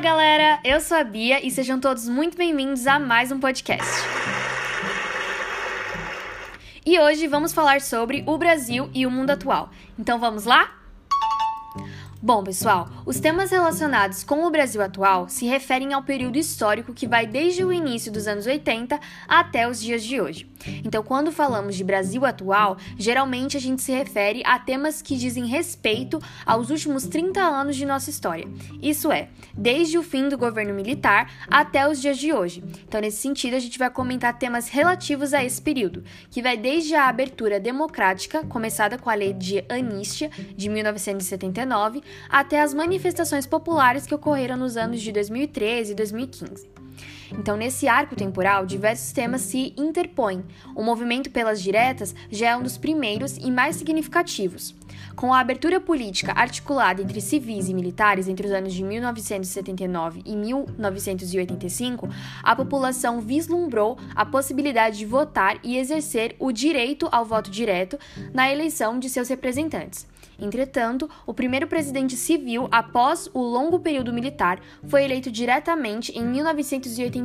Fala galera, eu sou a Bia e sejam todos muito bem-vindos a mais um podcast. E hoje vamos falar sobre o Brasil e o mundo atual. Então vamos lá? Bom, pessoal, os temas relacionados com o Brasil atual se referem ao período histórico que vai desde o início dos anos 80 até os dias de hoje. Então, quando falamos de Brasil atual, geralmente a gente se refere a temas que dizem respeito aos últimos 30 anos de nossa história. Isso é, desde o fim do governo militar até os dias de hoje. Então, nesse sentido, a gente vai comentar temas relativos a esse período, que vai desde a abertura democrática, começada com a lei de anistia de 1979, até as manifestações populares que ocorreram nos anos de 2013 e 2015. Então, nesse arco temporal, diversos temas se interpõem. O movimento pelas diretas já é um dos primeiros e mais significativos. Com a abertura política articulada entre civis e militares entre os anos de 1979 e 1985, a população vislumbrou a possibilidade de votar e exercer o direito ao voto direto na eleição de seus representantes. Entretanto, o primeiro presidente civil após o longo período militar foi eleito diretamente em 1985.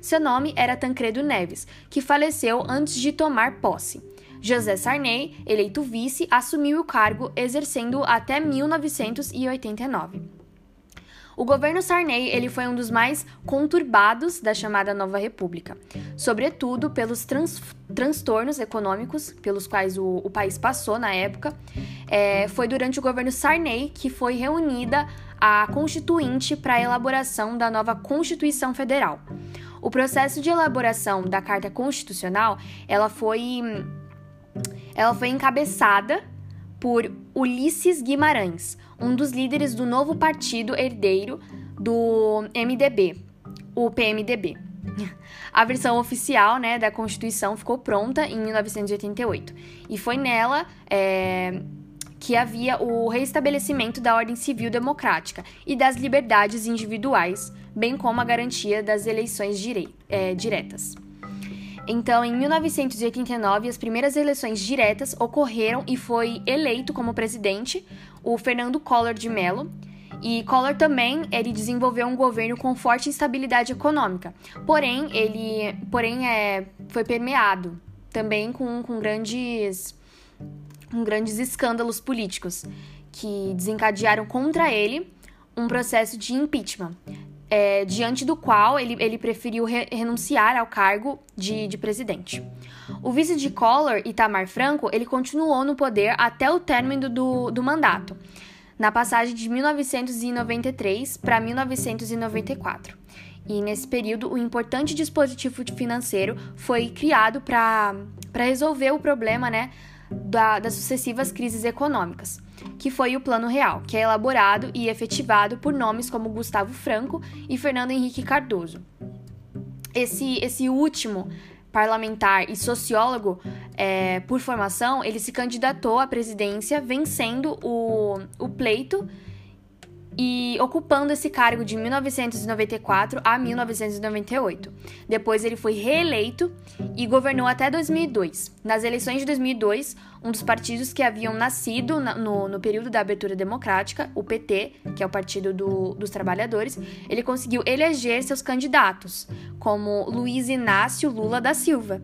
Seu nome era Tancredo Neves, que faleceu antes de tomar posse. José Sarney, eleito vice, assumiu o cargo, exercendo até 1989. O governo Sarney ele foi um dos mais conturbados da chamada Nova República, sobretudo pelos trans, transtornos econômicos pelos quais o, o país passou na época. É, foi durante o governo Sarney que foi reunida a Constituinte para a elaboração da nova Constituição Federal. O processo de elaboração da Carta Constitucional ela foi, ela foi encabeçada por Ulisses Guimarães, um dos líderes do novo partido herdeiro do MDB, o PMDB. A versão oficial né, da Constituição ficou pronta em 1988 e foi nela é, que havia o reestabelecimento da ordem civil democrática e das liberdades individuais, bem como a garantia das eleições direi é, diretas. Então, em 1989, as primeiras eleições diretas ocorreram e foi eleito como presidente o Fernando Collor de Mello. E Collor também ele desenvolveu um governo com forte instabilidade econômica. Porém, ele porém é, foi permeado também com, com grandes com grandes escândalos políticos que desencadearam contra ele um processo de impeachment é, diante do qual ele, ele preferiu re renunciar ao cargo de, de presidente. O vice de Collor, Itamar Franco, ele continuou no poder até o término do, do mandato, na passagem de 1993 para 1994. E nesse período, um importante dispositivo financeiro foi criado para resolver o problema né, da, das sucessivas crises econômicas que foi o Plano Real, que é elaborado e efetivado por nomes como Gustavo Franco e Fernando Henrique Cardoso. Esse, esse último parlamentar e sociólogo é, por formação, ele se candidatou à presidência vencendo o, o pleito e ocupando esse cargo de 1994 a 1998. Depois ele foi reeleito e governou até 2002. Nas eleições de 2002, um dos partidos que haviam nascido no, no período da abertura democrática, o PT, que é o Partido do, dos Trabalhadores, ele conseguiu eleger seus candidatos, como Luiz Inácio Lula da Silva.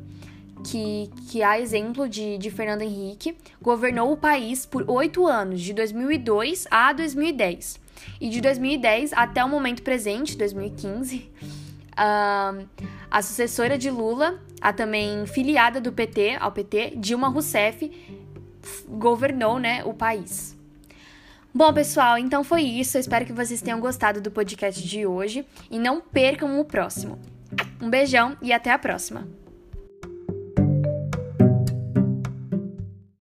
Que, que, a exemplo de, de Fernando Henrique, governou o país por oito anos, de 2002 a 2010. E de 2010 até o momento presente, 2015, uh, a sucessora de Lula, a também filiada do PT, ao PT, Dilma Rousseff, governou né, o país. Bom, pessoal, então foi isso. Eu espero que vocês tenham gostado do podcast de hoje e não percam o próximo. Um beijão e até a próxima!